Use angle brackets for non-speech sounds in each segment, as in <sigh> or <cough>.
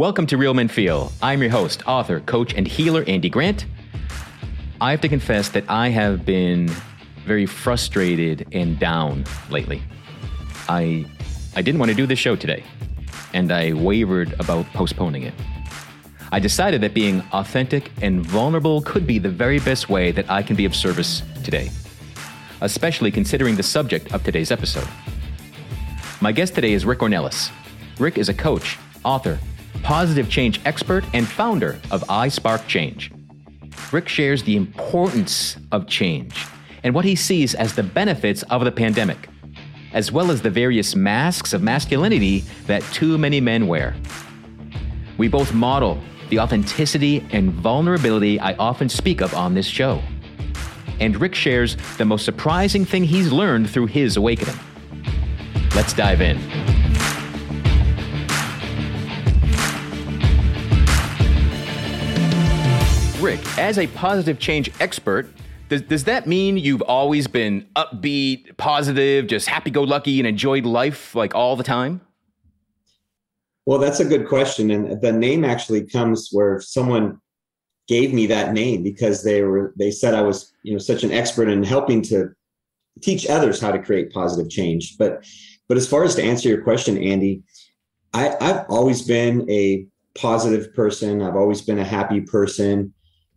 Welcome to Real Men Feel. I'm your host, author, coach, and healer, Andy Grant. I have to confess that I have been very frustrated and down lately. I I didn't want to do this show today, and I wavered about postponing it. I decided that being authentic and vulnerable could be the very best way that I can be of service today, especially considering the subject of today's episode. My guest today is Rick Ornelas. Rick is a coach, author, positive change expert, and founder of iSpark Change. Rick shares the importance of change and what he sees as the benefits of the pandemic, as well as the various masks of masculinity that too many men wear. We both model the authenticity and vulnerability I often speak of on this show. And Rick shares the most surprising thing he's learned through his awakening. Let's dive in. Rick, as a positive change expert, does, does that mean you've always been upbeat, positive, just happy go lucky and enjoyed life like all the time? Well, that's a good question. And the name actually comes where someone gave me that name because they were they said I was, you know, such an expert in helping to teach others how to create positive change. But but as far as to answer your question, Andy, I, I've always been a positive person. I've always been a happy person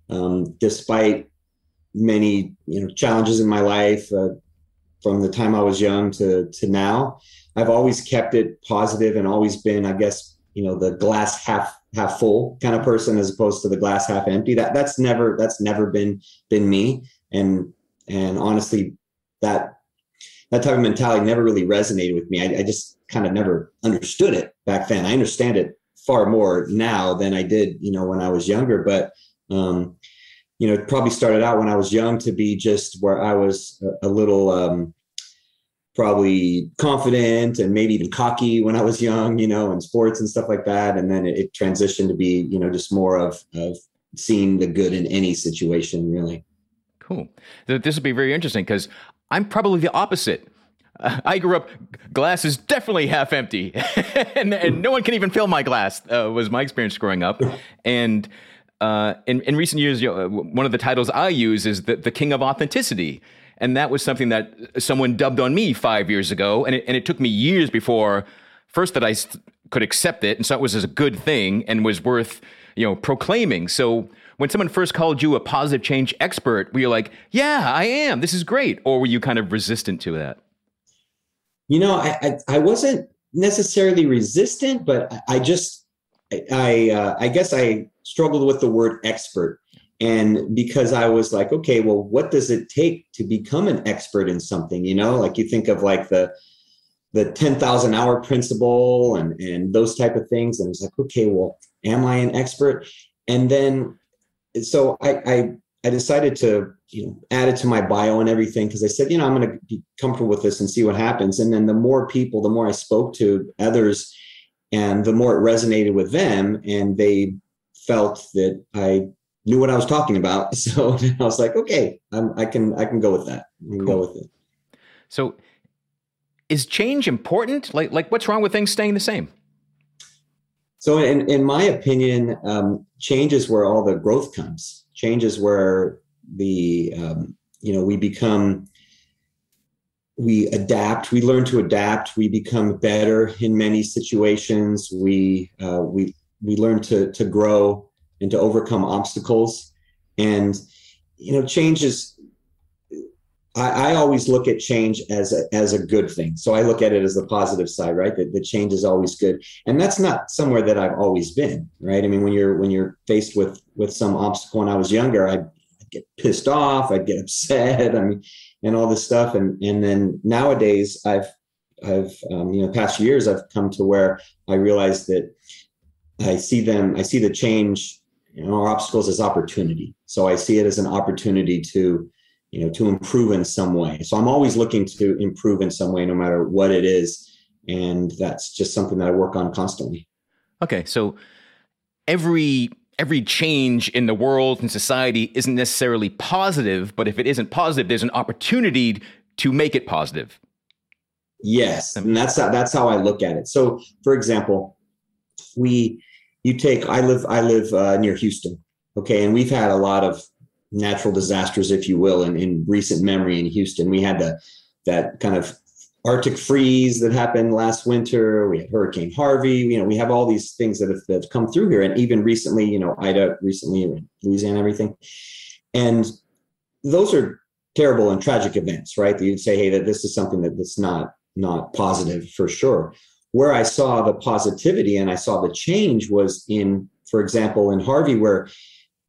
um, despite many you know challenges in my life uh, from the time I was young to to now. I've always kept it positive and always been, I guess, you know, the glass half half full kind of person as opposed to the glass half empty. That that's never that's never been been me. And and honestly, that that type of mentality never really resonated with me. I, I just kind of never understood it back then. I understand it far more now than I did, you know, when I was younger. But um, you know, it probably started out when I was young to be just where I was a, a little um, probably confident and maybe even cocky when I was young, you know, in sports and stuff like that. And then it, it transitioned to be, you know, just more of, of seeing the good in any situation, really. Cool. This will be very interesting because I'm probably the opposite. <laughs> I grew up, glass is definitely half empty, <laughs> and, and no one can even fill my glass. Uh, was my experience growing up, and uh, in, in recent years, you know, one of the titles I use is the, the king of authenticity. And that was something that someone dubbed on me five years ago. And it, and it took me years before, first, that I could accept it and saw it was a good thing and was worth, you know, proclaiming. So when someone first called you a positive change expert, were you like, yeah, I am, this is great? Or were you kind of resistant to that? You know, I, I, I wasn't necessarily resistant, but I just, I, uh, I guess I struggled with the word expert. And because I was like, okay, well, what does it take to become an expert in something? You know, like you think of like the the 10,000 hour principle and, and those type of things. And it's like, okay, well, am I an expert? And then, so I, I, I decided to, you know, add it to my bio and everything. Cause I said, you know, I'm going to be comfortable with this and see what happens. And then the more people, the more I spoke to others and the more it resonated with them and they felt that I knew what I was talking about. <laughs> So I was like, okay, I'm, i can I can go with that. I can cool. go with it. So is change important? Like like what's wrong with things staying the same? So in in my opinion, um, change is where all the growth comes. Change is where the um, you know we become we adapt we learn to adapt we become better in many situations we uh, we we learn to to grow and to overcome obstacles and you know change is I, I, always look at change as a, as a good thing. So I look at it as the positive side, right? That the change is always good, and that's not somewhere that I've always been, right? I mean, when you're when you're faced with with some obstacle, when I was younger, I'd get pissed off, I'd get <laughs> upset, I mean, and all this stuff, and and then nowadays, I've I've um, you know past years, I've come to where I realize that I see them, I see the change, you know, our obstacles as opportunity. So I see it as an opportunity to, you know, to improve in some way. So I'm always looking to improve in some way, no matter what it is. And that's just something that I work on constantly. Okay. So every every change in the world and society isn't necessarily positive, but if it isn't positive, there's an opportunity to make it positive. Yes, and that's how, that's how I look at it. So, for example, we you take I live I live uh, near Houston, okay, and we've had a lot of natural disasters, if you will, in, in recent memory in Houston. We had the that kind of Arctic freeze that happened last winter. We had Hurricane Harvey. You know, we have all these things that have, that have come through here, and even recently, you know, Ida recently, Louisiana, everything, and those are terrible and tragic events, right? That you'd say, hey, that this is something that, that's not not positive for sure. Where I saw the positivity and I saw the change was in, for example, in Harvey, where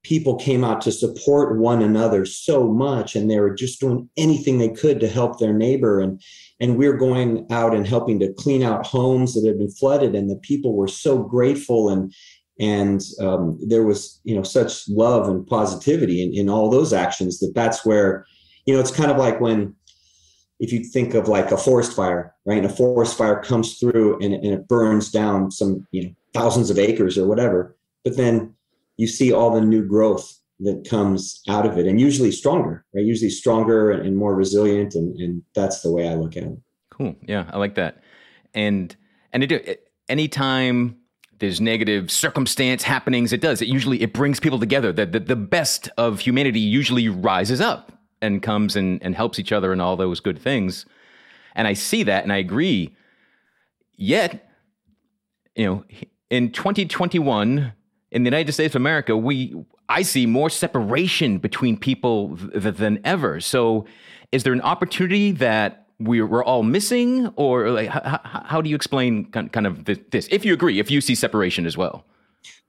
people came out to support one another so much and they were just doing anything they could to help their neighbor. And and we're going out and helping to clean out homes that had been flooded and the people were so grateful. And and um, there was you know such love and positivity in, in all those actions that that's where you know it's kind of like when if you think of like a forest fire right? And a forest fire comes through and, and it burns down some you know thousands of acres or whatever. But then you see all the new growth that comes out of it and usually stronger right? Usually stronger and more resilient and, and that's the way i look at it. Cool. Yeah i like that. And and it, anytime there's negative circumstance happenings it does. It usually it brings people together. That the, the best of humanity usually rises up and comes and, and helps each other and all those good things. And i see that and i agree. Yet you know in 2021 in the United States of America, we I see more separation between people th- than ever. So, is there an opportunity that we're, we're all missing, or like, how, how do you explain kind of this? If you agree, if you see separation as well.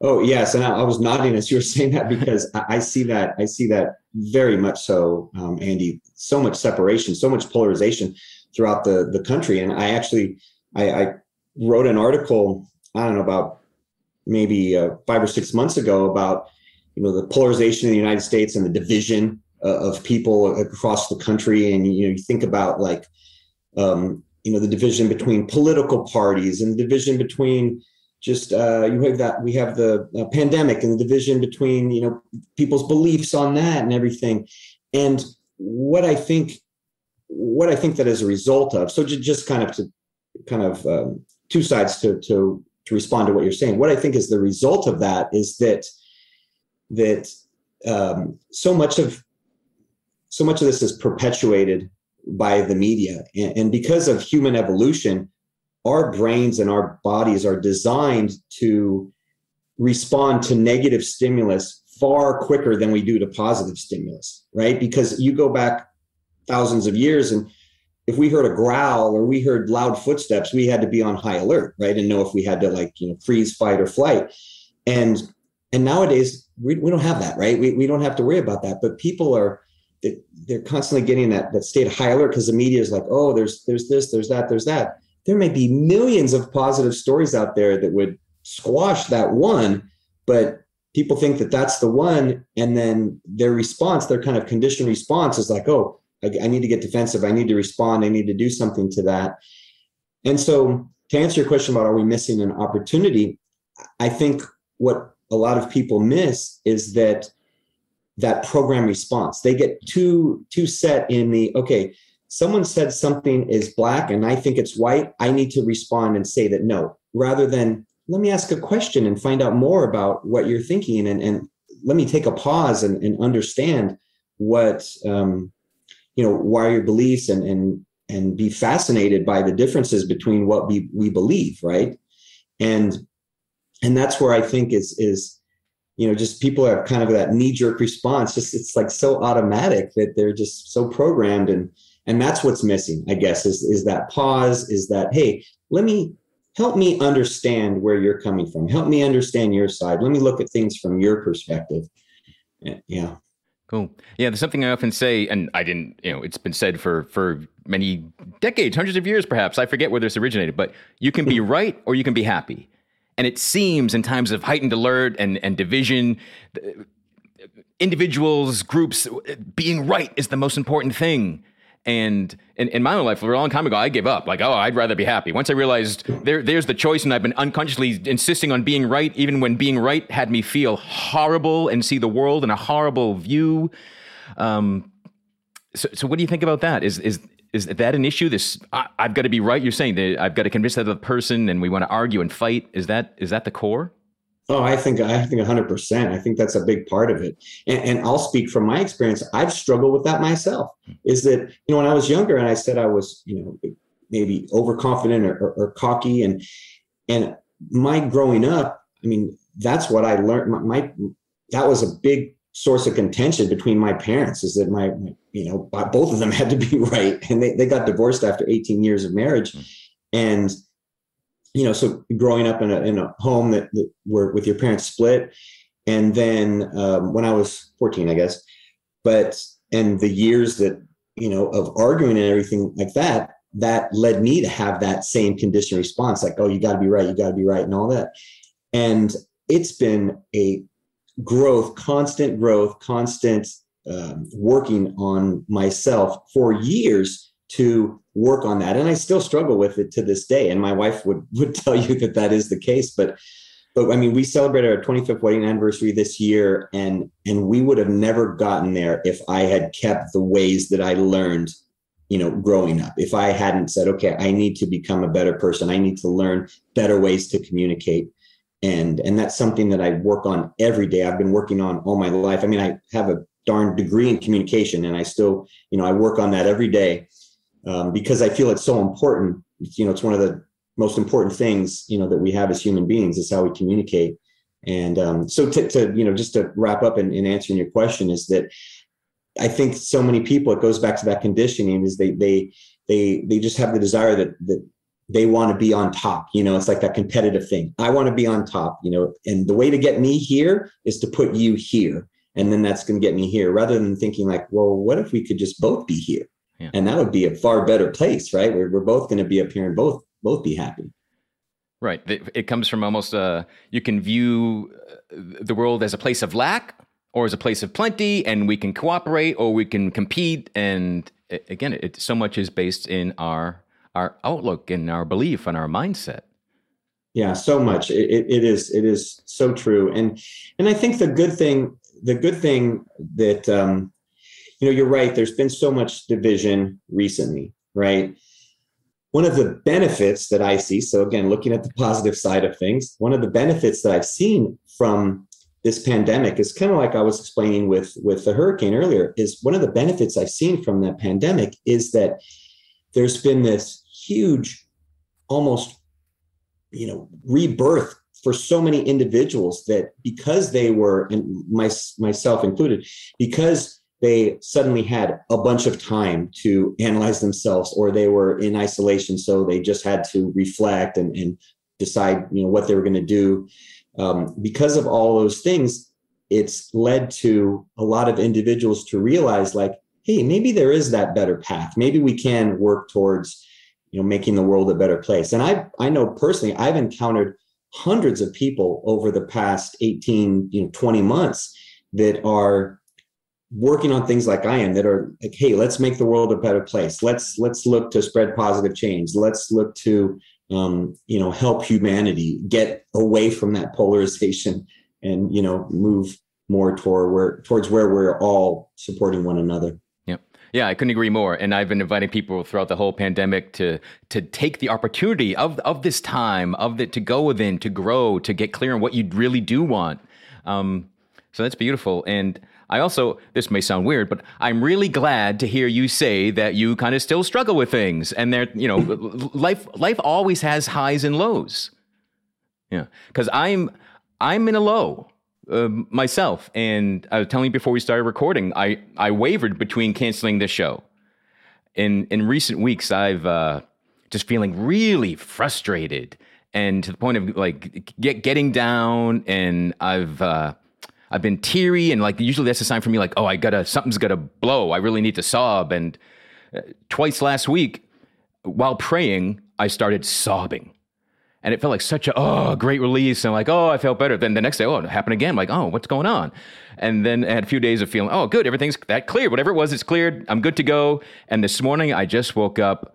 Oh yes, and I, I was nodding as you were saying that because I, I, see that I see that very much so, um, Andy. So much separation, so much polarization throughout the the country, and I actually I, I wrote an article I don't know about maybe uh, five or six months ago about you know the polarization in the United States and the division uh, of people across the country, and you know you think about like um, you know the division between political parties and the division between just uh, you have that we have the uh, pandemic and the division between you know people's beliefs on that and everything, and what I think what I think that as a result of so just kind of to kind of um, two sides to to to respond to what you're saying. What I think is the result of that is that that um, so much of so much of this is perpetuated by the media, and, and because of human evolution, our brains and our bodies are designed to respond to negative stimulus far quicker than we do to positive stimulus, right? Because you go back thousands of years and if we heard a growl or we heard loud footsteps, we had to be on high alert, right? And know if we had to like, you know, freeze, fight, or flight. And and nowadays we, we don't have that, right? We, we don't have to worry about that. But people are they're constantly getting that that state of high alert because the media is like, oh, there's there's this, there's that, there's that. There may be millions of positive stories out there that would squash that one, but people think that that's the one, and then their response, their kind of conditioned response, is like, oh, I, I need to get defensive. I need to respond. I need to do something to that. And so, to answer your question about are we missing an opportunity, I think what a lot of people miss is that that program response. They get too too set in the okay. Someone said something is black and I think it's white. I need to respond and say that no, rather than let me ask a question and find out more about what you're thinking and, and let me take a pause and, and understand what um, you know why your beliefs and and and be fascinated by the differences between what we we believe right? And and that's where i think is is you know just people have kind of that knee jerk response. Just it's like so automatic that they're just so programmed and and that's what's missing i guess is is that pause is that hey let me help me understand where you're coming from. Help me understand your side. Let me look at things from your perspective. Yeah Cool. Yeah, there's something I often say, and I didn't, you know, it's been said for for many decades, hundreds of years, perhaps. I forget where this originated, but you can be hmm. right or you can be happy. And it seems in times of heightened alert and and division, uh, individuals, groups, uh, being right is the most important thing. And in, in my own life, a long time ago, I gave up. Like, oh, I'd rather be happy. Once I realized there, there's the choice, and I've been unconsciously insisting on being right, even when being right had me feel horrible and see the world in a horrible view. Um, so, so what do you think about that? Is is is that an issue? This I, have got to be right. You're saying that I've got to convince that other person, and we want to argue and fight. Is that is that the core? Oh, I think I think hundred percent. I think that's a big part of it. And, and, I'll speak from my experience. I've struggled with that myself. Is that you know when I was younger and I said I was you know maybe overconfident or, or, or cocky and and my growing up. I mean that's what I learned. My, my that was a big source of contention between my parents. Is that my, you know both of them <laughs> had to be right, and they they got divorced after eighteen years of marriage, hmm. and you know, so growing up in a, in a home that, that where with your parents split, and then um, when I was 14, I guess, but and the years that you know of arguing and everything like that, that led me to have that same conditioned response, like, oh, you got to be right, you got to be right, and all that. And it's been a growth, constant growth, constant um, working on myself for years to work on that. And i still struggle with it to this day. And my wife would <laughs> would tell you that that is the case. But but i mean we celebrated our 25th wedding anniversary this year. And and we would have never gotten there if i had kept the ways that i learned you know growing up. If i hadn't said okay i need to become a better person. I need to learn better ways to communicate. And and that's something that i work on every day. I've been working on all my life. I mean i have a darn degree in communication and i still you know i work on that every day um, because I feel it's so important. You know, it's one of the most important things you know that we have as human beings is how we communicate. And um, so, to, to, you know, just to wrap up in, in answering your question is that I think so many people it goes back to that conditioning is they they they they just have the desire that that they want to be on top. You know, it's like that competitive thing. I want to be on top. You know, and the way to get me here is to put you here, and then that's going to get me here. Rather than thinking like, well, what if we could just both be here? Yeah. and that would be a far better place right? Where we're both going to be up here and both both be happy. Right. It comes from almost uh you can view uh, the world as a place of lack or as a place of plenty and we can cooperate or we can compete. And again it so much is based in our our outlook and our belief and our mindset. Yeah so much. It, it is it is so true. And and i think the good thing the good thing that um you know, you're right. There's been so much division recently, right? One of the benefits that I see, so again, looking at the positive side of things, one of the benefits that I've seen from this pandemic is kind of like I was explaining with with the hurricane earlier. Is one of the benefits I've seen from the pandemic is that there's been this huge, almost, you know, rebirth for so many individuals that because they were, and my, myself included, because they suddenly had a bunch of time to analyze themselves or they were in isolation so they just had to reflect and, and decide you know what they were going to do. Um, because of all those things it's led to a lot of individuals to realize like hey maybe there is that better path. Maybe we can work towards you know making the world a better place. And i i know personally i've encountered hundreds of people over the past 18 you know 20 months that are working on things like I am that are like, hey, let's make the world a better place. Let's let's look to spread positive change. Let's look to um, you know help humanity get away from that polarization and you know move more toward where towards where we're all supporting one another. Yep. Yeah, I couldn't agree more. And I've been inviting people throughout the whole pandemic to to take the opportunity of of this time of the to go within, to grow, to get clear on what you really do want. Um, so that's beautiful. And I also, this may sound weird, but I'm really glad to hear you say that you kind of still struggle with things. And there, you know, life, life always has highs and lows. Yeah. Cause I'm, I'm in a low uh, myself. And I was telling you before we started recording, I, I wavered between canceling this show. In, in recent weeks, I've, uh, just feeling really frustrated and to the point of like get, getting down and I've, uh, I've been teary and like usually that's a sign for me like oh I gotta something's gotta blow. I really need to sob. And uh, twice last week while praying I started sobbing. And it felt like such a oh great release and like oh I felt better. Then the next day oh it happened again. I'm like oh what's going on? And then I had a few days of feeling oh good everything's that cleared whatever it was it's cleared. I'm good to go. And this morning I just woke up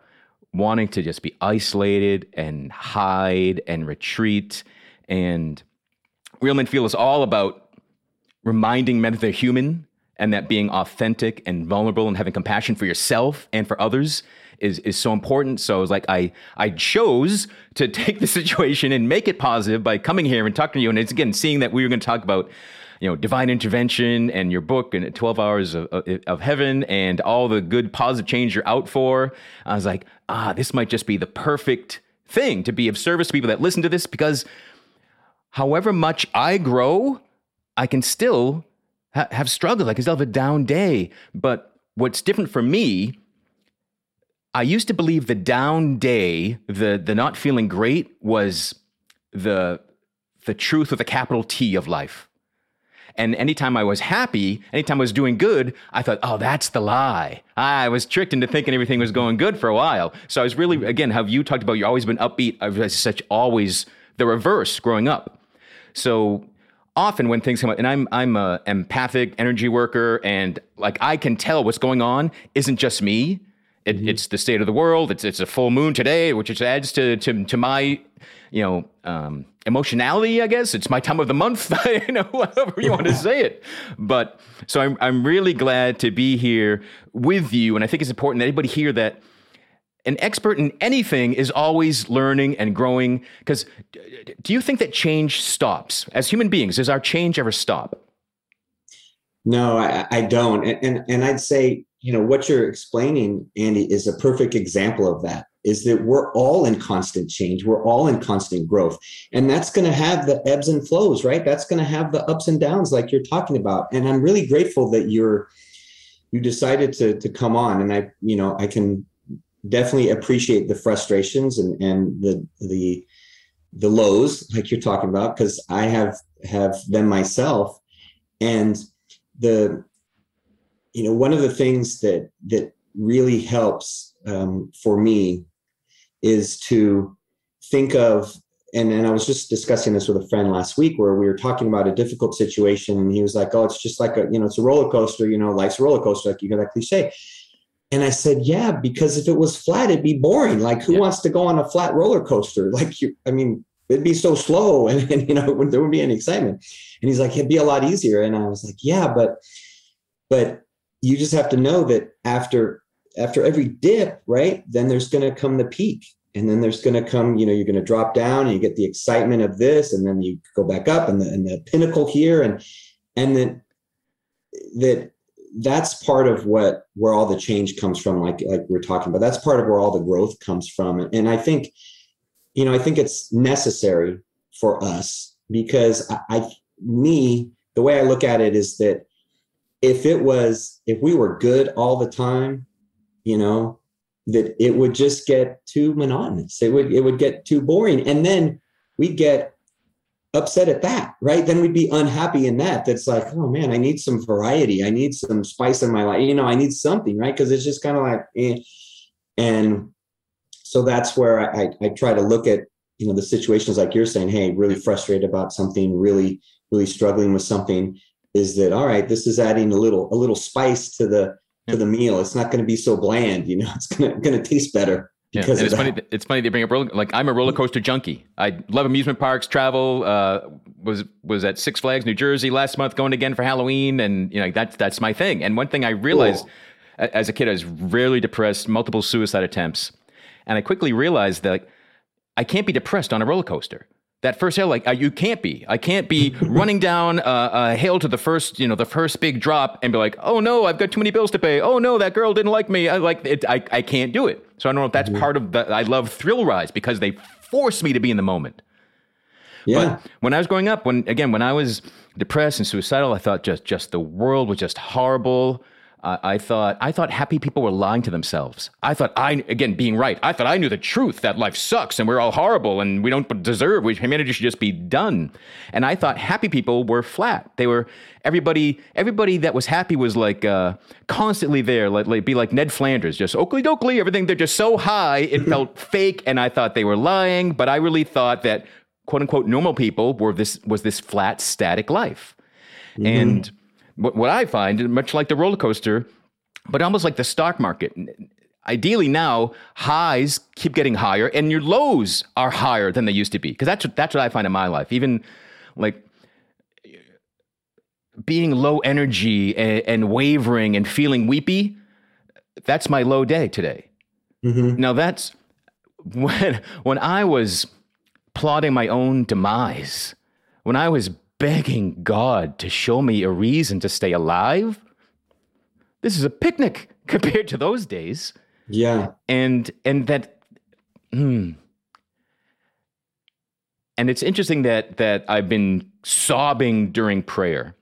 wanting to just be isolated and hide and retreat. And Real Men Feel is all about reminding men that they're human and that being authentic and vulnerable and having compassion for yourself and for others is is so important. So I was like, I I chose to <laughs> take the situation and make it positive by coming here and talking to you. And it's again seeing that we were going to talk about you know divine intervention and your book and 12 hours of, of heaven and all the good positive change you're out for i was like ah this might just be the perfect thing to be of service to people that listen to this because however much i grow i can still ha- have struggles i can still have a down day but what's different for me I used to believe the down day, the the not feeling great was the the truth with a capital T of life. And anytime I was happy, anytime I was doing good, I thought, oh, that's the lie. I was tricked into thinking everything was going good for a while. So I was really, again, how you talked about you've always been upbeat. I was such always the reverse growing up. So often when things come up, and I'm I'm a empathic energy worker, and like I can tell what's going on isn't just me. It, mm-hmm. It's the state of the world. It's it's a full moon today, which just adds to to to my you know um, emotionality. I guess it's my time of the month. <laughs> you know, however you want to say it. But so I'm I'm really glad to be here with you, and I think it's important that anybody hear that an expert in anything is always learning and growing. Because do you think that change stops as human beings? Does our change ever stop? No, I, I don't, and, and and I'd say you know what you're explaining andy is a perfect example of that is that we're all in constant change we're all in constant growth and that's going to have the ebbs and flows right that's going to have the ups and downs like you're talking about and i'm really grateful that you're you decided to to come on and i you know i can definitely appreciate the frustrations and and the the the lows like you're talking about because i have have them myself and the you know one of the things that that really helps um, for me is to think of and, and I was just discussing this with a friend last week where we were talking about a difficult situation and he was like, Oh, it's just like a, you know, it's a roller coaster, you know, life's a roller coaster, like you got that cliche. And I said, Yeah, because if it was flat, it'd be boring. Like who yeah. wants to go on a flat roller coaster? <laughs> Like you, I mean, it'd be so slow <laughs> and, and you know, there wouldn't be any excitement. And he's like, it'd be a lot easier. And I was like, Yeah, but but you just have to know that after after every dip, right, then there's going to come the peak. And then there's going to come, you know, you're going to drop down and you get the excitement of this, and then you go back up and the, and the pinnacle here. And, and then that that's part of what where all the change comes from like like we're talking about. That's part of where all the growth comes from. And i think you know i think it's necessary for us because I, I me the way i look at it is that if it was if we were good all the time you know that it would just get too monotonous. It would it would get too boring. And then we get upset at that right? Then we'd be unhappy in that. That's like oh man i need some variety. I need some spice in my life. You know i need something right? Because it's just kind of like eh. and so that's where I, I try to look at you know the situations like you're saying hey really frustrated about something really really struggling with something is that all right this is adding a little a little spice to the to the meal. It's not going to be so bland you know? <laughs> It's going to going to taste better yeah, and it's funny. It's funny they bring up roller. Like I'm a roller coaster junkie. I love amusement parks, travel. Uh, was was at Six Flags, New Jersey last month, going again for Halloween, and you know that's that's my thing. And one thing I realized cool. as a kid, I was rarely depressed, multiple suicide attempts, and I quickly realized that I can't be depressed on a roller coaster that first hill like uh, you can't be i can't be <laughs> running down uh, a hill to the first you know the first big drop and be like oh no i've got too many bills to pay oh no that girl didn't like me i like it i, I can't do it so i don't know if that's mm-hmm. part of the i love thrill rides because they force me to be in the moment yeah. But when I was growing up, when again, when I was depressed and suicidal, I thought just just the world was just horrible. Uh, I thought I thought happy people were lying to themselves. I thought I again being right. I thought I knew the truth that life sucks and we're all horrible and we don't deserve. We, humanity should just be done. And I thought happy people were flat. They were everybody. Everybody that was happy was like uh, constantly there. Like, like be like Ned Flanders, just Oakley Dokley. Everything they're just so high it <laughs> felt fake. And I thought they were lying. But I really thought that quote unquote normal people were this was this flat static life. Mm-hmm. And what, what I find, much like the roller coaster, but almost like the stock market. Ideally, now highs keep getting higher, and your lows are higher than they used to be. Because that's what, that's what I find in my life. Even like being low energy and, and wavering and feeling weepy, that's my low day today. Mm-hmm. Now that's <laughs> when when I was plotting my own demise, when I was begging God to show me a reason to stay alive, this is a picnic <laughs> compared to those days. Yeah. And and that hmm. And it's interesting that that I've been sobbing during prayer.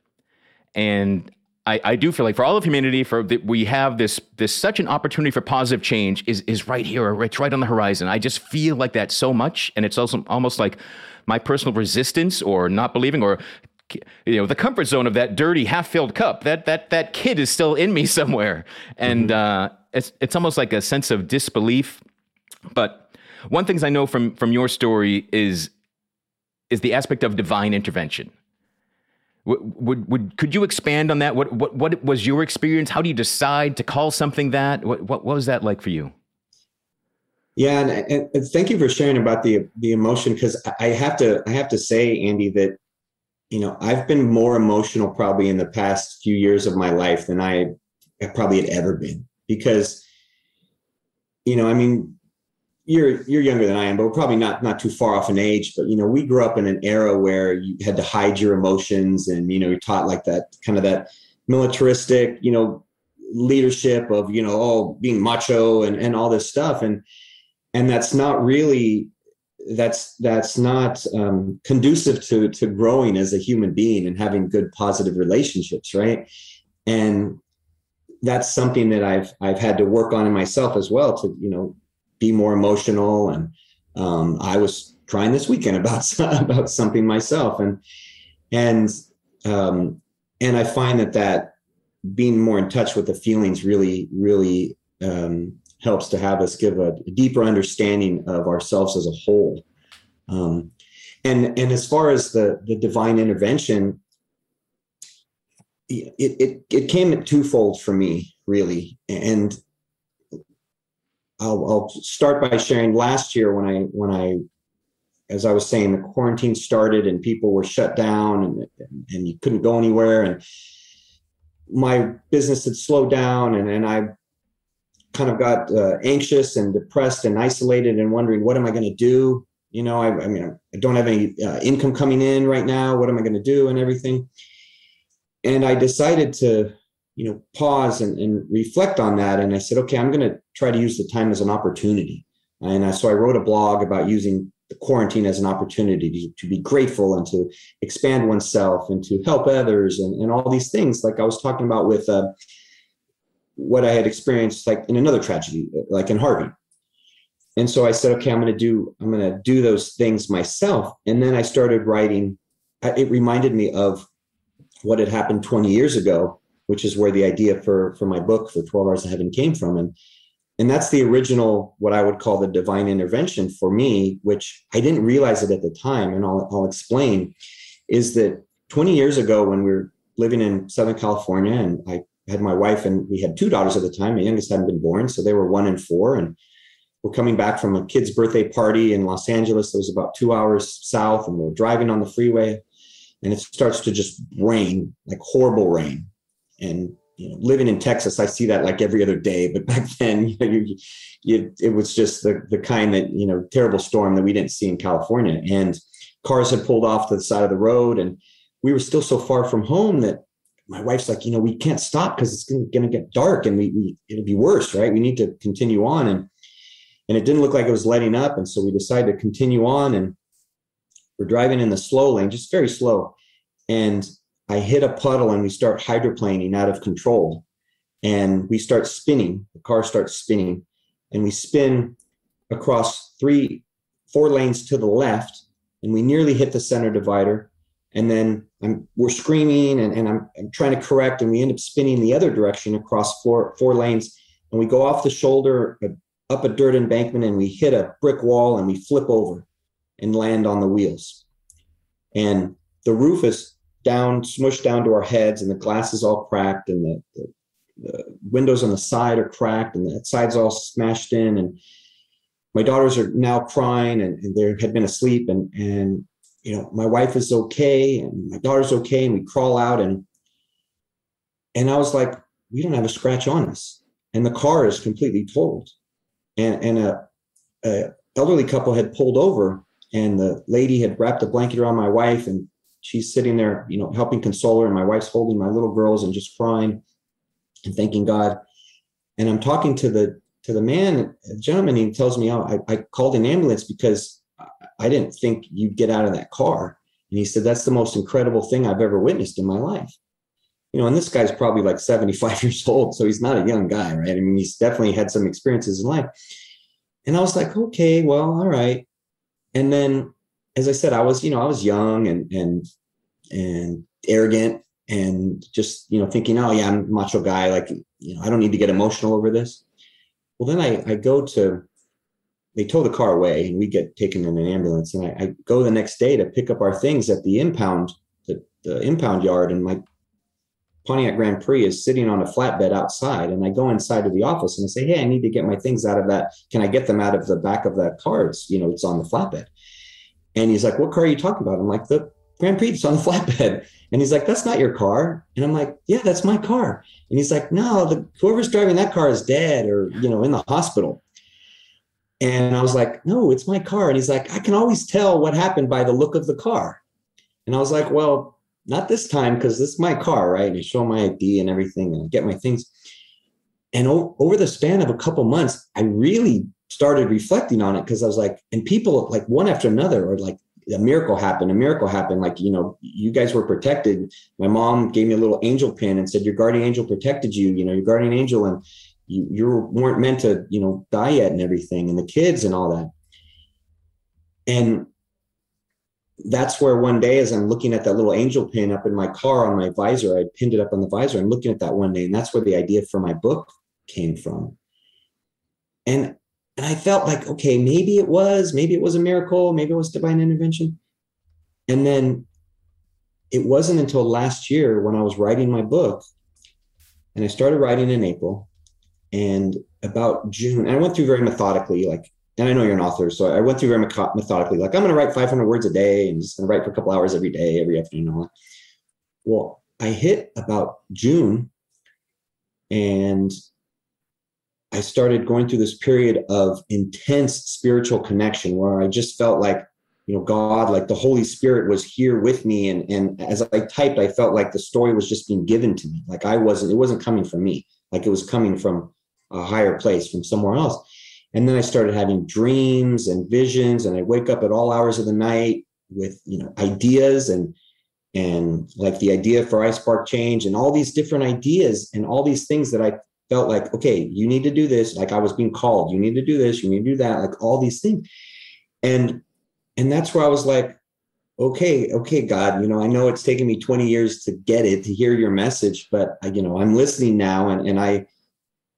And I, I do feel like for all of humanity, for that we have this this such an opportunity for positive change is is right here. It's right on the horizon. I just feel like that so much, and it's also almost like my personal resistance or not believing or you know the comfort zone of that dirty half-filled cup that that that kid is still in me <laughs> somewhere. And mm-hmm. uh, it's it's almost like a sense of disbelief. But one things i know from from your story is is the aspect of divine intervention. Would, would, would could you expand on that? What what what was your experience? How do you decide to call something that? What what, what was that like for you yeah, and, and, thank you for sharing about the the emotion because I have to I have to say, Andy, that you know I've been more emotional probably in the past few years of my life than I probably had ever been because you know I mean you're you're younger than I am, but we're probably not not too far off in age. But you know, we grew up in an era where you had to hide your emotions, and you know, you're taught like that kind of that militaristic, you know, leadership of you know, oh, being macho and and all this stuff, and and that's not really that's that's not um, conducive to to growing as a human being and having good positive relationships right? And that's something that i've i've had to work on in myself as well to you know be more emotional and um, i was trying this weekend about <laughs> about something myself. And and um, and i find that that being more in touch with the feelings really really um, helps to have us give a, deeper understanding of ourselves as a whole. Um, and and as far as the the divine intervention, it it it came in twofold for me really, and I'll, I'll start by sharing. Last year when I when I as I was saying, the quarantine started and people were shut down and, and you couldn't go anywhere. And my business had slowed down and, and I kind of got uh, anxious and depressed and isolated and wondering what am I going to do? You know, I, I, mean, I don't have any uh, income coming in right now. What am I going to do and everything? And I decided to, you know, pause and, and reflect on that. And I said, okay, I'm going to try to use the time as an opportunity. And I, so I wrote a blog about using the quarantine as an opportunity to, to, be grateful and to expand oneself and to help others and, and all these things like i was talking about with uh, what I had experienced like in another tragedy, like in Harvey. And so I said, okay, I'm going to do, I'm going to do those things myself. And then I started writing. It reminded me of what had happened 20 years ago, which is where the idea for, for my book for 12 hours of heaven came from. And, and that's the original, what I would call the divine intervention for me, which I didn't realize it at the time. And I'll, I'll explain is that 20 years ago, when we were living in Southern California and I had my wife and we had two daughters at the time. My youngest hadn't been born, so they were one and four. And we're coming back from a kid's birthday party in Los Angeles. That was about two hours south, and we're driving on the freeway, and it starts to just rain, like horrible rain. And you know, living in Texas, I see that like every other day. But <laughs> back then, you know, you, you, it was just the the kind that you know terrible storm that we didn't see in California. And cars had pulled off to the side of the road, and we were still so far from home that my wife's like, you know, we can't stop because it's going to get dark and we, we it'll be worse, right? We need to continue on, and and it didn't look like it was letting up, and so we decided to continue on, and we're driving in the slow lane, just very slow, and I hit a puddle, and we start hydroplaning out of control, and we start spinning. The car starts spinning, and we spin across three, four lanes to the left, and we nearly hit the center divider, and then I'm, we're screaming and, and I'm, I'm, trying to correct and we end up spinning the other direction across four, four lanes. And we go off the shoulder uh, up a dirt embankment and we hit a brick wall and we flip over and land on the wheels. And the roof is down smushed down to our heads and the glass is all cracked and the, the, the windows on the side are cracked and the sides all smashed in. And my daughters are now crying and, and they had been asleep and and you know, my wife is okay and my daughter's okay. And we crawl out and And I was like, we don't have a scratch on us. And the car is completely totaled. And, and a, a elderly couple had pulled over and the lady had wrapped a blanket around my wife and she's sitting there, you know, helping console her. And my wife's holding my little girls and just crying and thanking God. And I'm talking to the to the man, the gentleman, he tells me, oh, I, I called an ambulance because I didn't think you'd get out of that car. And he said, that's the most incredible thing I've ever witnessed in my life. You know, and this guy's probably like 75 <laughs> years old, so he's not a young guy, right? I mean, he's definitely had some experiences in life. And I was like, okay, well, all right. And then, as I said, I was, you know, I was young and and and arrogant and just, you know, thinking, oh yeah, I'm a macho guy. Like, you know, I don't need to get emotional over this. Well, then I, I go to, they tow the car away and we get taken in an ambulance. And I, I go the next day to pick up our things at the impound, the, the impound yard. And my Pontiac Grand Prix is sitting on a flatbed outside. And I go inside of the office and I say, Hey, I need to get my things out of that. Can I get them out of the back of that car? It's, you know, it's on the flatbed. And he's like, What car are you talking about? I'm like, The Grand Prix, it's on the <laughs> flatbed. And he's like, That's not your car. And I'm like, Yeah, that's my car. And he's like, No, the, whoever's driving that car is dead or, you know, in the hospital. And I was like, No, it's my car. And he's like, I can always tell what happened by the look of the car. And I was like, Well, not this time because this is my car, right? And I show my ID and everything and I get my things. And o- over the span of a couple months, I really started reflecting on it because I was like, and people like one after another are like, a miracle happened, a miracle happened. Like, you know, you guys were protected. My mom gave me a little angel pin and said, Your guardian angel protected you, you know, your guardian angel, and you, you weren't meant to, you know, die yet and everything, and the kids and all that. And that's where one day, as I'm looking at that little angel pin up in my car on my visor, I pinned it up on the visor. I'm looking at that one day, and that's where the idea for my book came from. And and I felt like, okay, maybe it was, maybe it was a miracle, maybe it was divine intervention. And then it wasn't until last year when I was writing my book, and I started writing in April, and about June, and I went through very methodically, like, and I know you're an author, so I went through very methodically, like, I'm going to write 500 words a day, and just going to write for a couple hours every day, every afternoon. Well, I hit about June, and I started going through this period of intense spiritual connection where I just felt like, you know, God, like the Holy Spirit was here with me. And, and as I typed, I felt like the story was just being given to me. Like I wasn't, it wasn't coming from me, like it was coming from a higher place, from somewhere else. And then I started having dreams and visions, and I wake up at all hours of the night with, you know, ideas and, and like the idea for iSpark change and all these different ideas and all these things that I felt like, okay, you need to do this. Like I was being called, you need to do this, you need to do that, like all these things. And and that's where I was like, okay, okay, God, you know, I know it's taken me 20 years to get it, to hear your message, but I, you know, I'm listening now and and I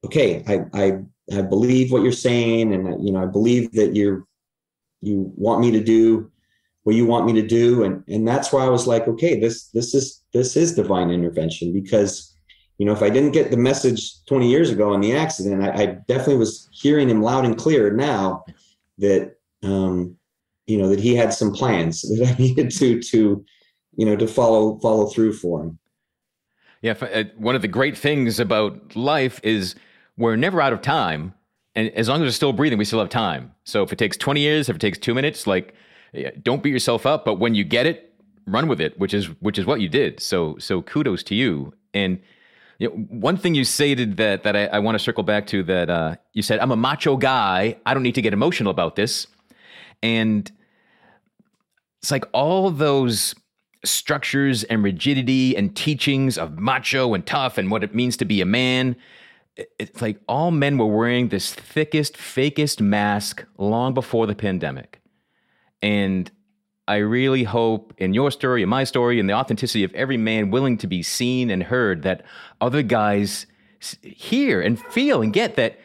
okay, I I I believe what you're saying, and you know, I believe that you're you want me to do what you want me to do. And and that's why I was like, okay, this this is this is divine intervention because you know, if I didn't get the message 20 years ago in the accident, I, I definitely was hearing him loud and clear now that, um, you know, that he had some plans <laughs> that I needed to, to, you know, to follow, follow through for him. Yeah. Uh, one of the great things about life is we're never out of time. And as long as we're still breathing, we still have time. So if it takes 20 years, if it takes two minutes, like, don't beat yourself up. But when you get it, run with it, which is, which is what you did. So, so kudos to you. And, you know, one thing you stated that that I, I want to circle back to that uh, you said I'm a macho guy. I don't need to get emotional about this, and it's like all those structures and rigidity and teachings of macho and tough and what it means to be a man. It's like all men were wearing this thickest, fakest mask long before the pandemic, and I really hope in your story, in my story, in the authenticity of every man willing to be seen and heard, that other guys hear and feel and get that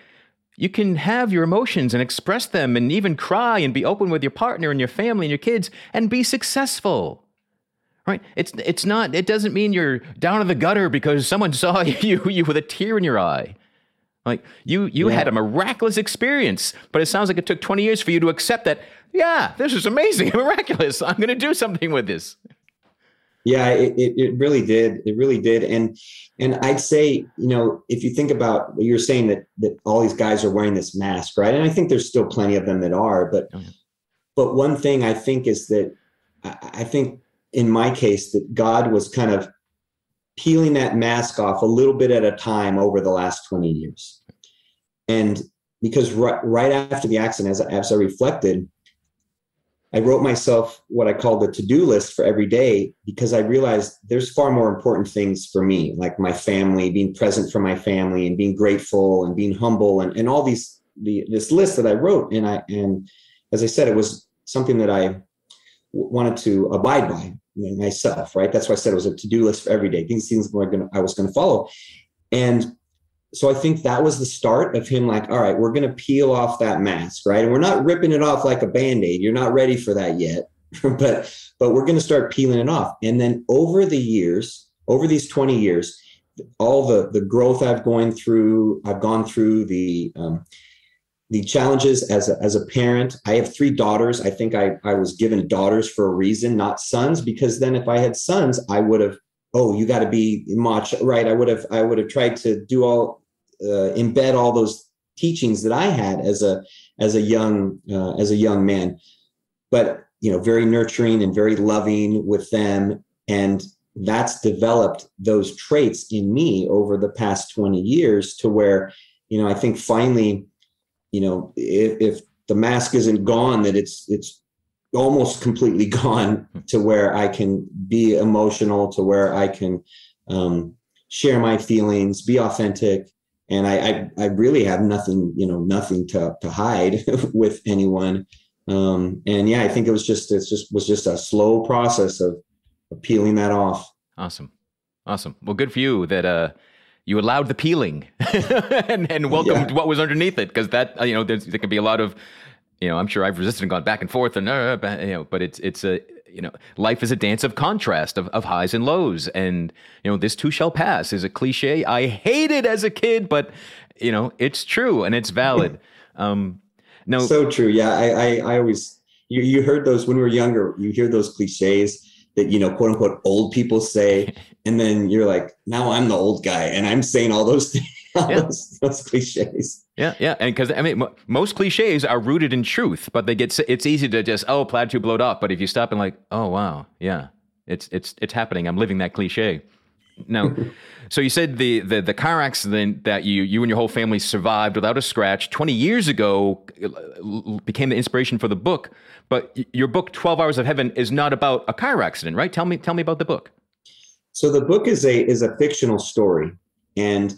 you can have your emotions and express them and even cry and be open with your partner and your family and your kids and be successful. Right? It's it's not it doesn't mean you're down in the gutter because someone <laughs> saw <laughs> you you with a tear in your eye. Like you you yeah. had a miraculous experience, but it sounds like it took 20 years for you to accept that yeah, this is amazing, <laughs> miraculous. I'm going to do something with this. Yeah, it, it, it really did. It really did. And and I'd say, you know, if you think about what you're saying that that all these guys are wearing this mask, right? And I think there's still plenty of them that are, but oh, but one thing I think is that I, I think in my case that God was kind of peeling that mask off a little bit at a time over the last 20 years. And because right, right after the accident, as, as I reflected, I wrote myself what I called the to do list for every day because I realized there's far more important things for me, like my family, being present for my family, and being grateful and being humble, and, and all these the this list that I wrote. And I and as I said, it was something that I wanted to abide by myself. Right. That's why I said it was a to do list for every day. These things were going I was going to follow, and so I think that was the start of him like, all right, we're going to peel off that mask, right? And we're not ripping it off like a band-aid. You're not ready for that yet. <laughs> but but we're going to start peeling it off. And then over the years, over these 20 years, all the the growth I've gone through, I've gone through the um, the challenges as a, as a parent. I have three daughters. I think I, I was given daughters for a reason, not sons, because then if I had sons, I would have, oh, you got to be macho, right? I would have I would have tried to do all uh, embed all those teachings that I had as a as a young uh, as a young man. But you know, very nurturing and very loving with them, and that's developed those traits in me over the past 20 years to where you know i think finally you know if, if the mask isn't gone that it's it's almost completely <laughs> gone to where i can be emotional to where i can um, share my feelings be authentic and I, I, I really have nothing, you know, nothing to to hide <laughs> with anyone. Um, and yeah, I think it was just it's just was just a slow process of, of peeling that off. Awesome, awesome. Well, good for you that uh you allowed the peeling <laughs> and, and welcomed yeah. what was underneath it because that you know there can be a lot of you know I'm sure I've resisted and gone back and forth and uh, you know but it's it's a you know, life is a dance of contrast, of, of highs and lows. And, you know, this too shall pass is a cliche I hated as a kid, but, you know, it's true and it's valid. <laughs> Um, no, so true. Yeah. I, I, I always, you, you heard those when we were younger, you hear those cliches that, you know, quote unquote, old people say. <laughs> And then you're like, now I'm the old guy and I'm saying all those things, <laughs> all yeah. those, those cliches. Yeah, yeah, and because I mean, m- most cliches are rooted in truth, but they get it's easy to just oh plaid tube blowed off. But if you stop and like, oh wow, yeah, it's it's it's happening. I'm living that cliche. Now, <laughs> so you said the, the the car accident that you you and your whole family survived without a scratch 20 years ago uh, became the inspiration for the book. But your book, 12 Hours of Heaven, is not about a car accident, right? Tell me tell me about the book. So the book is a is a fictional story, and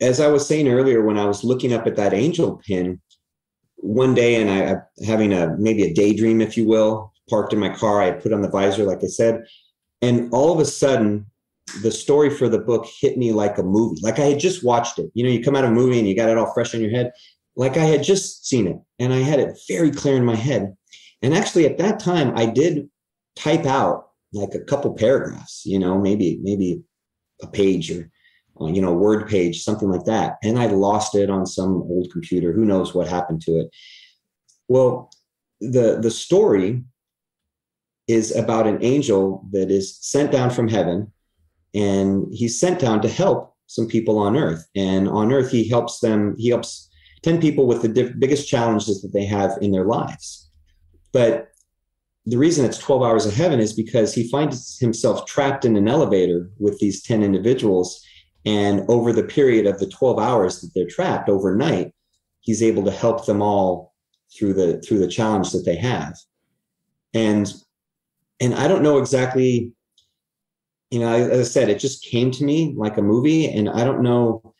as I was saying earlier, when I was looking up at that angel pin one day and I having a maybe a daydream, if you will, parked in my car, I put on the visor, like I said, and all of a sudden, the story for the book hit me like a movie. Like I had just watched it. You know, you come out of a movie and you got it all fresh in your head. Like I had just seen it and I had it very clear in my head. And actually at that time I did type out like a couple paragraphs, you know, maybe maybe a page or uh, you know, word page, something like that. And I lost it on some old computer. Who knows what happened to it? Well, the the story is about an angel that is sent down from heaven, and he's sent down to help some people on earth. And on earth, he helps them. He helps ten people with the diff- biggest challenges that they have in their lives. But the reason it's 12 hours of heaven is because he finds himself trapped in an elevator with these 10 individuals and over the period of the 12 hours that they're trapped overnight, he's able to help them all through the through the challenge that they have. And and I don't know exactly, you know, as I said, it just came to me like a movie. And I don't know.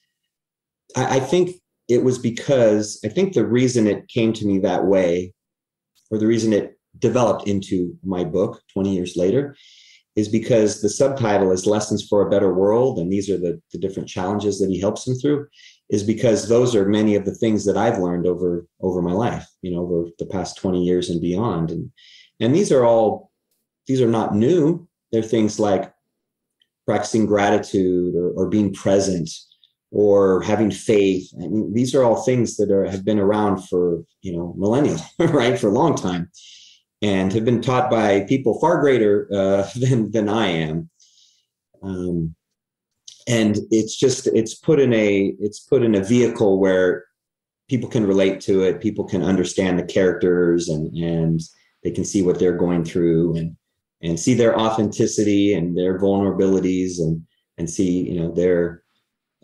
I, I think it was because I think the reason it came to me that way, or the reason it developed into my book 20 years later, is because the subtitle is Lessons for a Better World, and these are the, the different challenges that he helps them through, is because those are many of the things that I've learned over over my life, you know, over the past 20 years and beyond. And and these are all these are not new. They're things like practicing gratitude or, or being present or having faith. I mean, these are all things that are have been around for you know millennia, <laughs> right, for a long time. and have been taught by people far greater uh, <laughs> than than I am. Um, and it's just it's put in a it's put in a vehicle where people can relate to it people can understand the characters and and they can see what they're going through and and see their authenticity and their vulnerabilities and and see you know their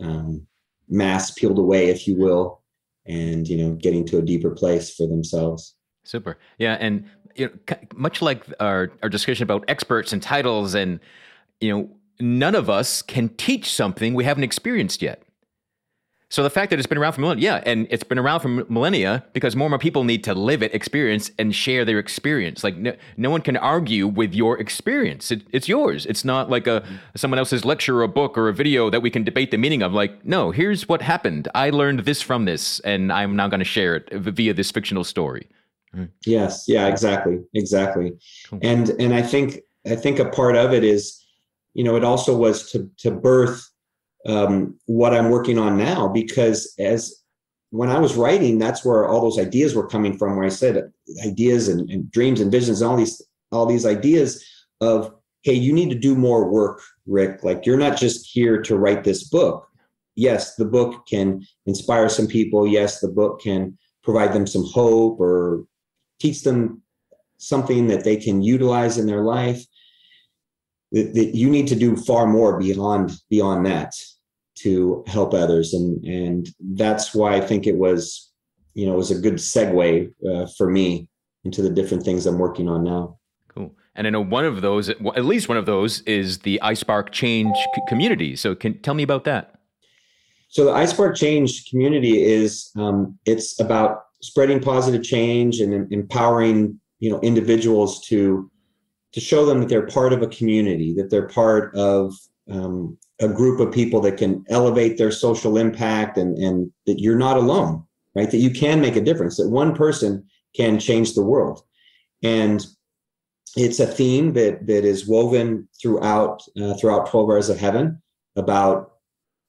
um, mask peeled away if you will and you know getting to a deeper place for themselves super yeah and you know much like our our discussion about experts and titles and you know none of us can teach something we haven't experienced yet. So the fact that it's been around for millennia, yeah, and it's been around for millennia because more and more people need to live it, experience, and share their experience. Like no, no one can argue with your experience; it, it's yours. It's not like a someone else's lecture or a book or a video that we can debate the meaning of. Like, no, here's what happened. I learned this from this, and I'm now going to share it via this fictional story. Mm-hmm. Yes, yeah, exactly, exactly, cool. and and I think I think a part of it is you know, it also was to to birth um, what I'm working on now because as when I was writing, that's where all those ideas were coming from. Where I said ideas and, and dreams and visions, and all these all these ideas of hey, you need to do more work, Rick. Like you're not just here to write this book. Yes, the book can inspire some people. Yes, the book can provide them some hope or teach them something that they can utilize in their life that, that you need to do far more beyond beyond that to help others. And and that's why i think it was you know it was a good segue uh, for me into the different things i'm working on now. Cool. And i know one of those at least one of those is the ispark change community. So can tell me about that. So the ispark change community is um, it's about spreading positive change and empowering you know individuals to to show them that they're part of a community, that they're part of um, a group of people that can elevate their social impact and, and that you're not alone, right? That you can make a difference, that one person can change the world. And it's a theme that that is woven throughout uh, throughout 12 hours of heaven about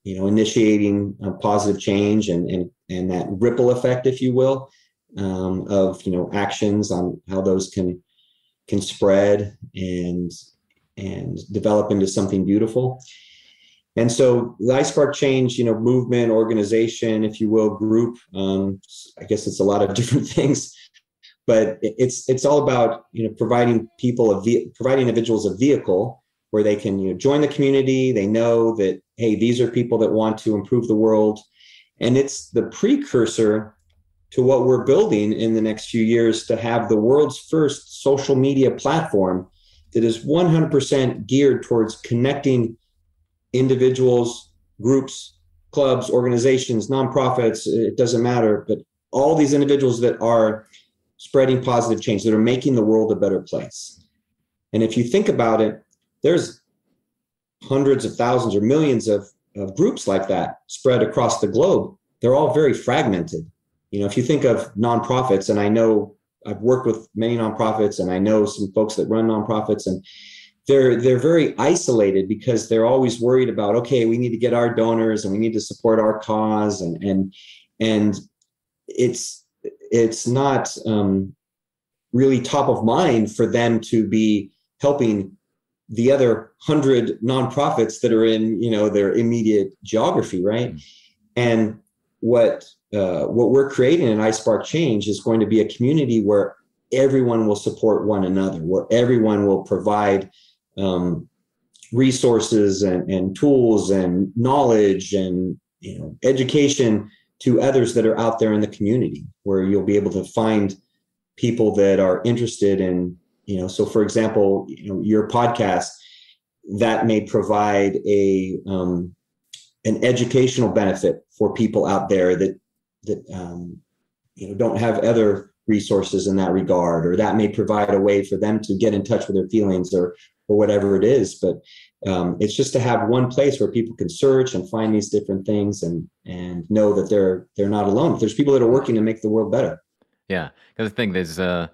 you know initiating positive change and and and that ripple effect if you will um, of you know actions on how those can can spread and and develop into something beautiful. And so the ISPARK change, you know, movement, organization, if you will, group. Um, I guess it's a lot of <laughs> different things, but it's it's all about you know providing people a ve- providing individuals a vehicle where they can you know join the community. They know that hey, these are people that want to improve the world, and it's the precursor to what we're building in the next few years to have the world's first social media platform that is 100% geared towards connecting individuals, groups, clubs, organizations, nonprofits, it doesn't matter, but all these individuals that are spreading positive change, that are making the world a better place. And if you think about it, there's hundreds of thousands or millions of, of groups like that spread across the globe. They're all very fragmented you know if you think of nonprofits and i know i've worked with many nonprofits and i know some folks that run nonprofits and they're they're very isolated because they're always worried about okay we need to get our donors and we need to support our cause and and and it's it's not um, really top of mind for them to be helping the other hundred nonprofits that are in you know their immediate geography right mm-hmm. and what uh, what we're creating in iSpark Change is going to be a community where everyone will support one another, where everyone will provide um, resources and, and tools and knowledge and you know education to others that are out there in the community, where you'll be able to find people that are interested in you know. So, for example, you know your podcast that may provide a um, an educational benefit for people out there that that um, you know don't have other resources in that regard or that may provide a way for them to get in touch with their feelings or or whatever it is. But um, it's just to have one place where people can search and find these different things and and know that they're they're not alone. There's people that are working to make the world better. Yeah. Because the thing is uh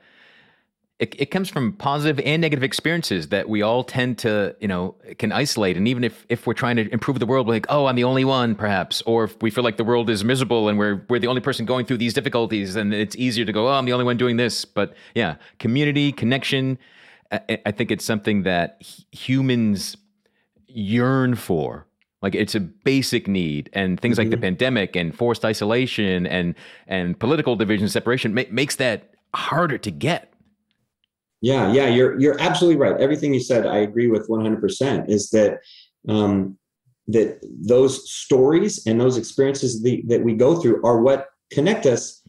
it, it comes from positive and negative experiences that we all tend to, you know, can isolate. And even if, if we're trying to improve the world, we're like, oh, I'm the only one, perhaps. Or if we feel like the world is miserable and we're, we're the only person going through these difficulties, and it's easier to go, oh, I'm the only one doing this. But yeah, community, connection, I, I think it's something that humans yearn for. Like it's a basic need, and things mm-hmm. like the mm-hmm. pandemic and forced isolation and and political division separation ma- makes that harder to get yeah, yeah, you're you're absolutely right. Everything you said, I agree with 100%. Is that um, that those stories and those experiences the, that we go through are what connect us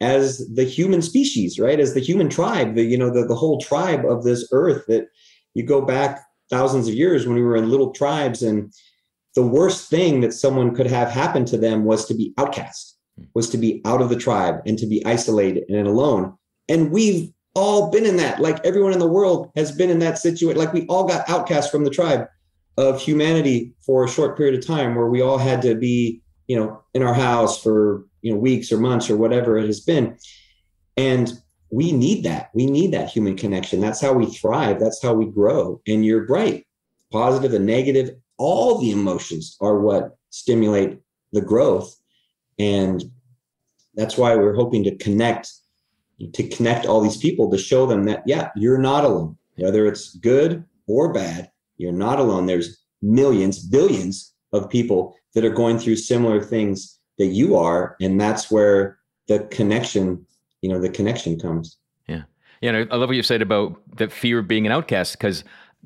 as the human species, right? As the human tribe, the you know the the whole tribe of this earth. That you go back thousands of years when we were in little tribes, and the worst thing that someone could have happen to them was to be outcast, was to be out of the tribe and to be isolated and alone. And we've all been in that. Like everyone in the world has been in that situation. Like we all got outcast from the tribe of humanity for a short period of time where we all had to be, you know, in our house for, you know, weeks or months or whatever it has been. And we need that. We need that human connection. That's how we thrive. That's how we grow. And you're right. Positive and negative, all the emotions are what stimulate the growth. And that's why we're hoping to connect to connect all these people to show them that yeah you're not alone. Whether it's good or bad you're not alone. There's millions billions of people that are going through similar things that you are and that's where the connection you know the connection comes. Yeah. Yeah i love what you said about the fear of being an outcast because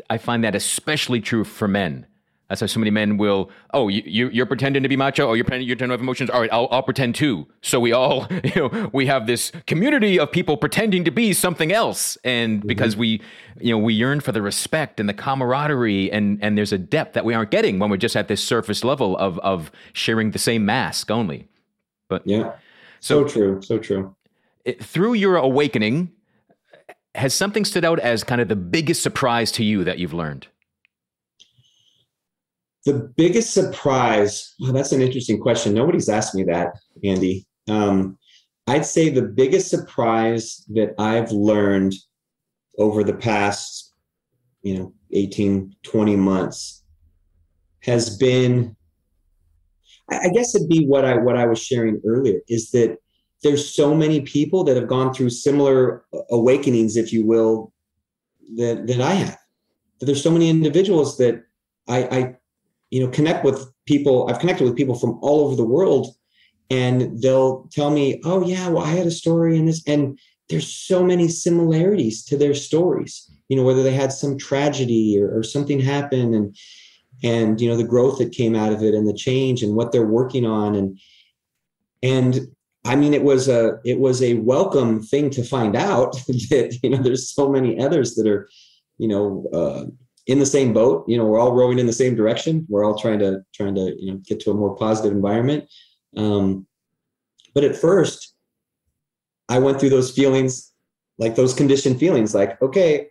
i find that especially true for men that's how so many men will. Oh, you, you are pretending to be macho. Oh, you're pretending you don't have emotions. All right, I'll, I'll pretend too. So we all, <laughs> you know, we have this community of people pretending to be something else, and mm-hmm. because we, you know, we yearn for the respect and the camaraderie, and and there's a depth that we aren't getting when we're just at this surface level of of sharing the same mask only. But yeah, so, so true, so true. It, through your awakening, has something stood out as kind of the biggest surprise to you that you've learned? The biggest surprise, well, that's an interesting question. Nobody's asked me that, Andy. Um, I'd say the biggest surprise that I've learned over the past, you know, 18, 20 months has been I guess it'd be what I what I was sharing earlier is that there's so many people that have gone through similar awakenings, if you will, that that I have. That there's so many individuals that I, I you know connect with people i've connected with people from all over the world and they'll tell me oh yeah well i had a story in this and there's so many similarities to their stories you know whether they had some tragedy or, or something happen and and you know the growth that came out of it and the change and what they're working on and and i mean it was a it was a welcome thing to find out <laughs> that you know there's so many others that are you know uh, in the same boat. You know, we're all rowing in the same direction. We're all trying to trying to you know get to a more positive environment. Um, but at first, I went through those feelings, like those conditioned feelings, like okay,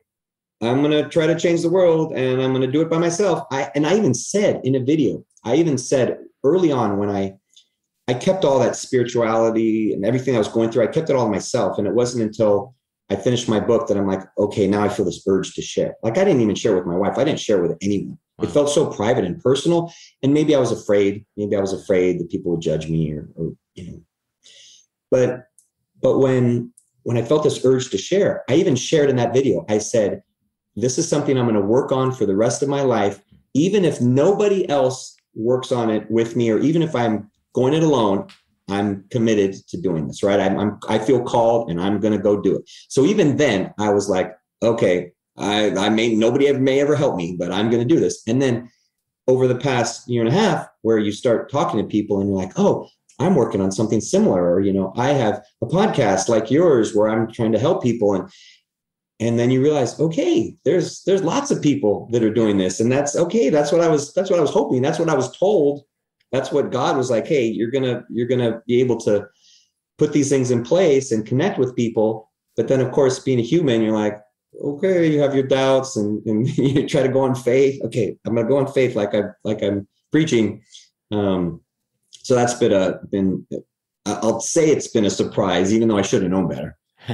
I'm gonna try to change the world, and I'm gonna do it by myself. I and I even said in a video, I even said early on when I I kept all that spirituality and everything I was going through, I kept it all myself, and it wasn't until I finished my book that I'm like, okay, now I feel this urge to share. Like I didn't even share with my wife. I didn't share with anyone. Wow. It felt so private and personal. And maybe I was afraid. Maybe I was afraid that people would judge me or, or you know. But but when when I felt this urge to share, I even shared in that video. I said, this is something I'm going to work on for the rest of my life, even if nobody else works on it with me, or even if I'm going it alone. I'm committed to doing this, right? I'm, I'm I feel called and I'm going to go do it. So even then, I was like, okay, I, I may nobody may ever help me, but I'm going to do this. And then over the past year and a half, where you start talking to people and you're like, oh, I'm working on something similar, or you know, I have a podcast like yours where I'm trying to help people, and and then you realize, okay, there's there's lots of people that are doing this, and that's okay. That's what I was that's what I was hoping. That's what I was told that's what God was like, hey, you're gonna you're gonna be able to put these things in place and connect with people. But then of course, being a human, you're like, okay, you have your doubts and, and <laughs> you try to go on faith. Okay, I'm gonna go on faith like I like I'm preaching. Um, so that's been a been I'll say it's been a surprise, even though I should have known better. <laughs>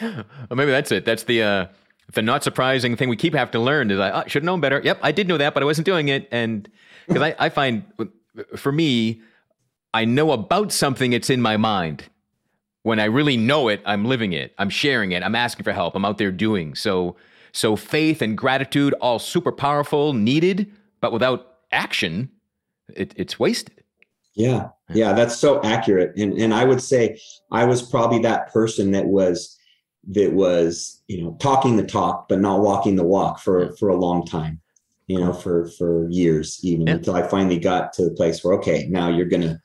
well, maybe that's it. That's the uh, the not surprising thing we keep having to learn is I oh, should have known better. Yep, I did know that, but I wasn't doing it. And because I, I find for me, I know about something, it's in my mind. When I really know it, I'm living it. I'm sharing it. I'm asking for help. I'm out there doing. So so faith and gratitude, all super powerful, needed, but without action, it, it's wasted. Yeah, yeah, that's so accurate. And and I would say I was probably that person that was that was you know talking the talk but not walking the walk for for a long time you know for for years even yeah. until i finally got to the place where okay now you're gonna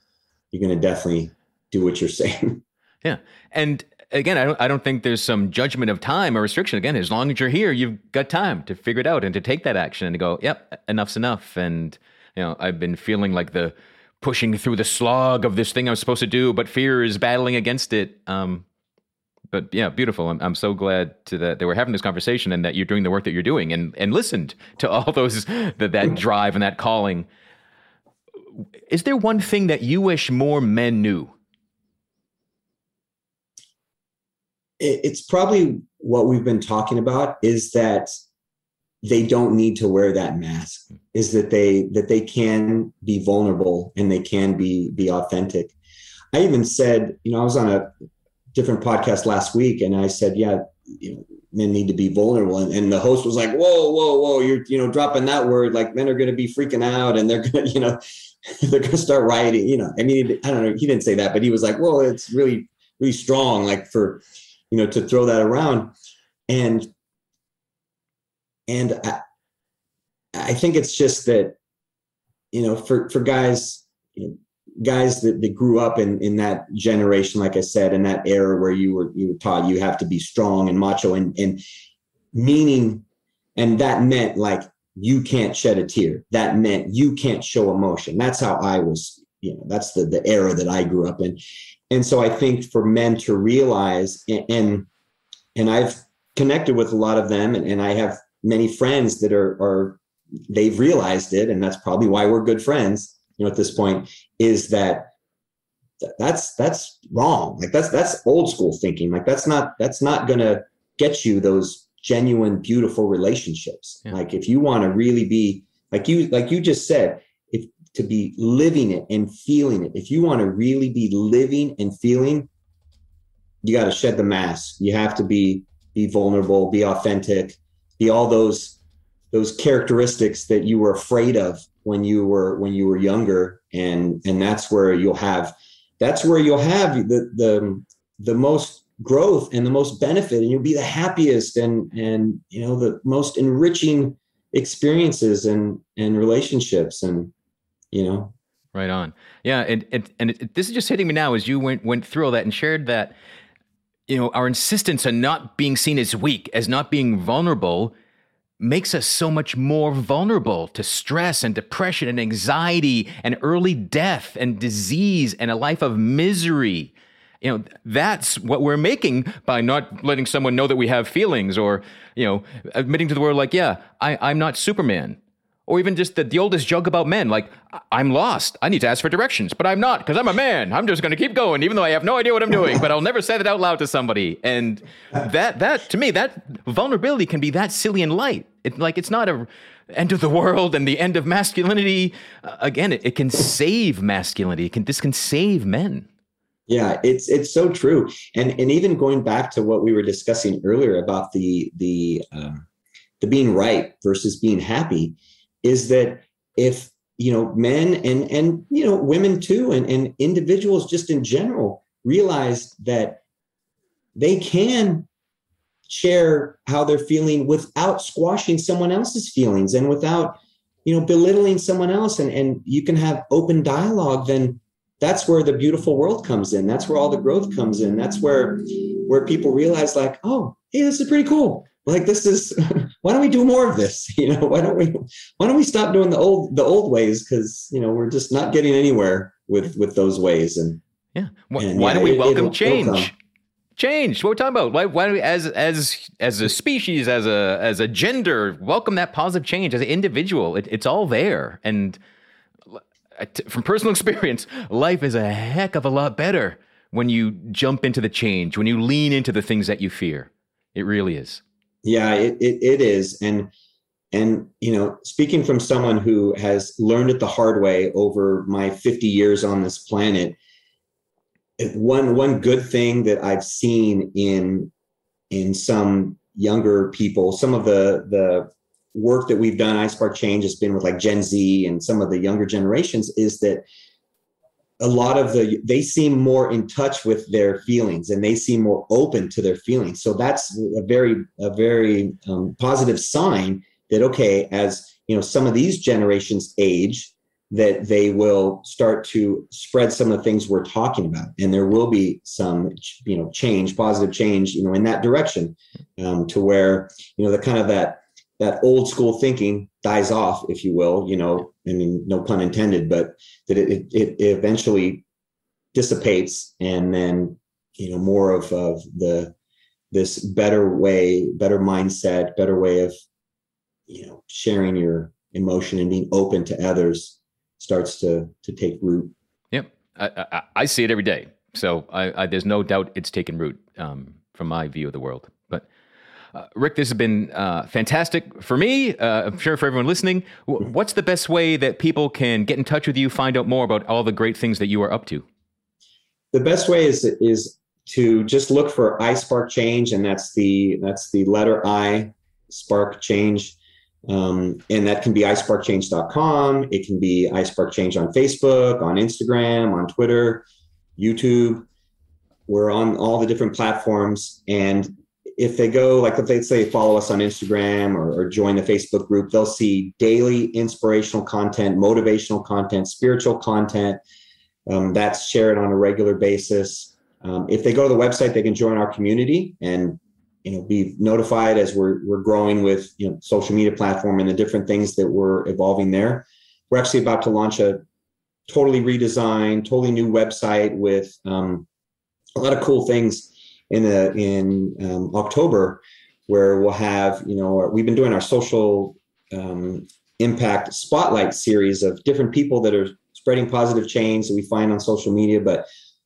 you're gonna definitely do what you're <laughs> saying. Yeah. And again I don't, I don't think there's some judgment of time or restriction. Again as long as you're here you've got time to figure it out and to take that action and to go yep enough's enough. And you know i've been feeling like the pushing through the slog of this thing i'm supposed to do but fear is battling against it. Um but yeah, beautiful. I'm, I'm so glad to that, that we're having this conversation and that you're doing the work that you're doing and, and listened to all <laughs> those, that, that drive and that calling. Is there one thing that you wish more men knew? It's probably what we've been talking about is that they don't need to wear that mask is that they that they can be vulnerable and they can be be authentic i even said you know i was on a different podcast last week, and I said, yeah, you know, men need to be vulnerable, and, and the host was like, whoa, whoa, whoa, you're you know dropping that word, like men are going to be freaking out, and they're <laughs> gonna, you know, <laughs> they're gonna start rioting, you know. I mean, I don't know, he didn't say that, but he was like, well, it's really really strong, like for you know to throw that around, and and I, I think it's just that you know for for guys you know, guys that, that grew up in in that generation, like I said, in that era where you were you were taught you have to be strong and macho and and meaning, and that meant like you can't shed a tear. That meant you can't show emotion. That's how I was, you know, that's the the era that I grew up in. And so I think for men to realize and and, and I've connected with a lot of them and, and I have many friends that are are they've realized it and that's probably why we're good friends you know at this point is that that's that's wrong. Like that's that's old school thinking. Like that's not that's not going to get you those genuine beautiful relationships. Yeah. like if you want to really be like you like you just said if to be living it and feeling it if you want to really be living and feeling you got to shed the mask. You have to be be vulnerable be authentic be all those those characteristics that you were afraid of when you were when you were younger and and that's where you'll have that's where you'll have the the the most growth and the most benefit and you'll be the happiest and and you know the most enriching experiences and and relationships and you know. Right on. Yeah and and, and it, this is just hitting me now as you went went through all that and shared that you know our insistence on not being seen as weak as not being vulnerable makes us so much more vulnerable to stress and depression and anxiety and early death and disease and a life of misery. You know, that's what we're making by not letting someone know that we have feelings or, you know, admitting to the world, like, yeah, I, I'm not Superman or even just the, the oldest joke about men like i'm lost. I need to ask for directions but i'm not because i'm a man. I'm just going to keep going even though i have no idea what i'm doing but i'll never say that out loud to somebody. And that that to me that vulnerability can be that silly and light. It, like it's not a end of the world and the end of masculinity. Uh, again it, it can save masculinity. It can this can save men. Yeah it's it's so true. And and even going back to what we were discussing earlier about the the um, the being right versus being happy is that if you know men and and you know women too and, and individuals just in general realize that they can share how they're feeling without squashing someone else's feelings and without you know belittling someone else. And and you can have open dialogue then that's where the beautiful world comes in. That's where all the growth comes in. That's where where people realize like oh hey this is pretty cool like this is <laughs> why don't we do more of this? <laughs> You know why don't we why don't we stop doing the old the old ways? Because you know we're just not getting anywhere with with those ways and yeah. Why, and, why yeah, don't we welcome change? change what we're talking about? Why, why don't we as as as a species as a as a gender welcome that positive change as an individual? It, it's all there. And uh, from personal <laughs> experience life is a heck of a lot better when you jump into the change, when you lean into the things that you fear. It really is. Yeah, it, it, it is. And, and, you know, speaking from someone who has learned it the hard way over my 50 years on this planet, one, one good thing that I've seen in, in some younger people, some of the, the work that we've done, iSpark Change has been with like Gen Z and some of the younger generations is that a lot of the they seem more in touch with their feelings and they seem more open to their feelings. So that's a very a very um, positive sign that okay as you know some of these generations age that they will start to spread some of the things we're talking about. And there will be some you know change positive change you know in that direction um, to where you know the kind of that that old school thinking dies off, if you will, you know, I mean, no pun intended, but that it, it, it eventually dissipates and then, you know, more of, of the, this better way, better mindset, better way of, you know, sharing your emotion and being open to others starts to, to take root. Yep. I, I, I see it every day. So I, I, there's no doubt it's taken root um, from my view of the world. Uh, Rick, this has been uh, fantastic for me. Uh, I'm sure for everyone listening. W- what's the best way that people can get in touch with you, find out more about all the great things that you are up to? The best way is is to just look for iSpark Change, and that's the that's the letter I Spark Change. Um, and that can be isparkchange.com. It can be iSpark Change on Facebook, on Instagram, on Twitter, YouTube. We're on all the different platforms. And if they go like if they say follow us on instagram or, or, join the facebook group they'll see daily inspirational content motivational content spiritual content um, that's shared on a regular basis. Um, if they go to the website they can join our community and you know be notified as we're, we're growing with you know social media platform and the different things that we're evolving there. We're actually about to launch a totally redesigned totally new website with um, a lot of cool things in the in um, October, where we'll have you know we've been doing our social um, impact spotlight series of different people that are spreading positive change that we find on social media, but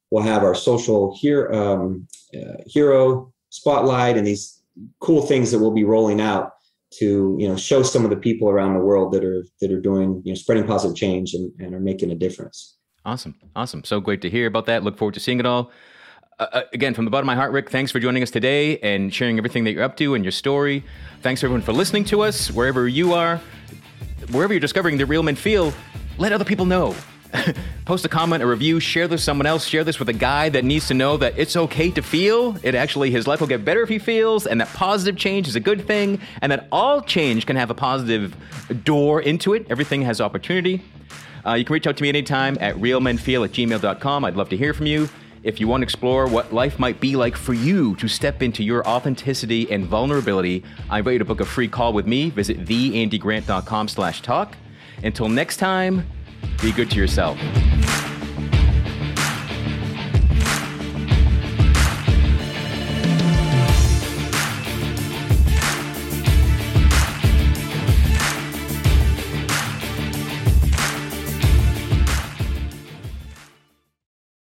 we'll have our social hero, um, uh, hero spotlight and these cool things that we'll be rolling out to you know show some of the people around the world that are that are doing you know spreading positive change and, and are making a difference. Awesome. Awesome. So great to hear about that. Look forward to seeing it all uh, again, from the bottom of my heart, Rick, thanks for joining us today and sharing everything that you're up to and your story. Thanks everyone for listening to us, wherever you are, wherever you're discovering the real men feel. Let other people know. <laughs> Post a comment, a review, share this with someone else, share this with a guy that needs to know that it's okay to feel. It actually, his life will get better if he feels, and that positive change is a good thing, and that all change can have a positive door into it. Everything has opportunity. Uh, you can reach out to me anytime at realmenfeel at gmail.com. I'd love to hear from you. If you want to explore what life might be like for you to step into your authenticity and vulnerability, I invite you to book a free call with me. Visit theandygrant.com slash talk. Until next time, be good to yourself.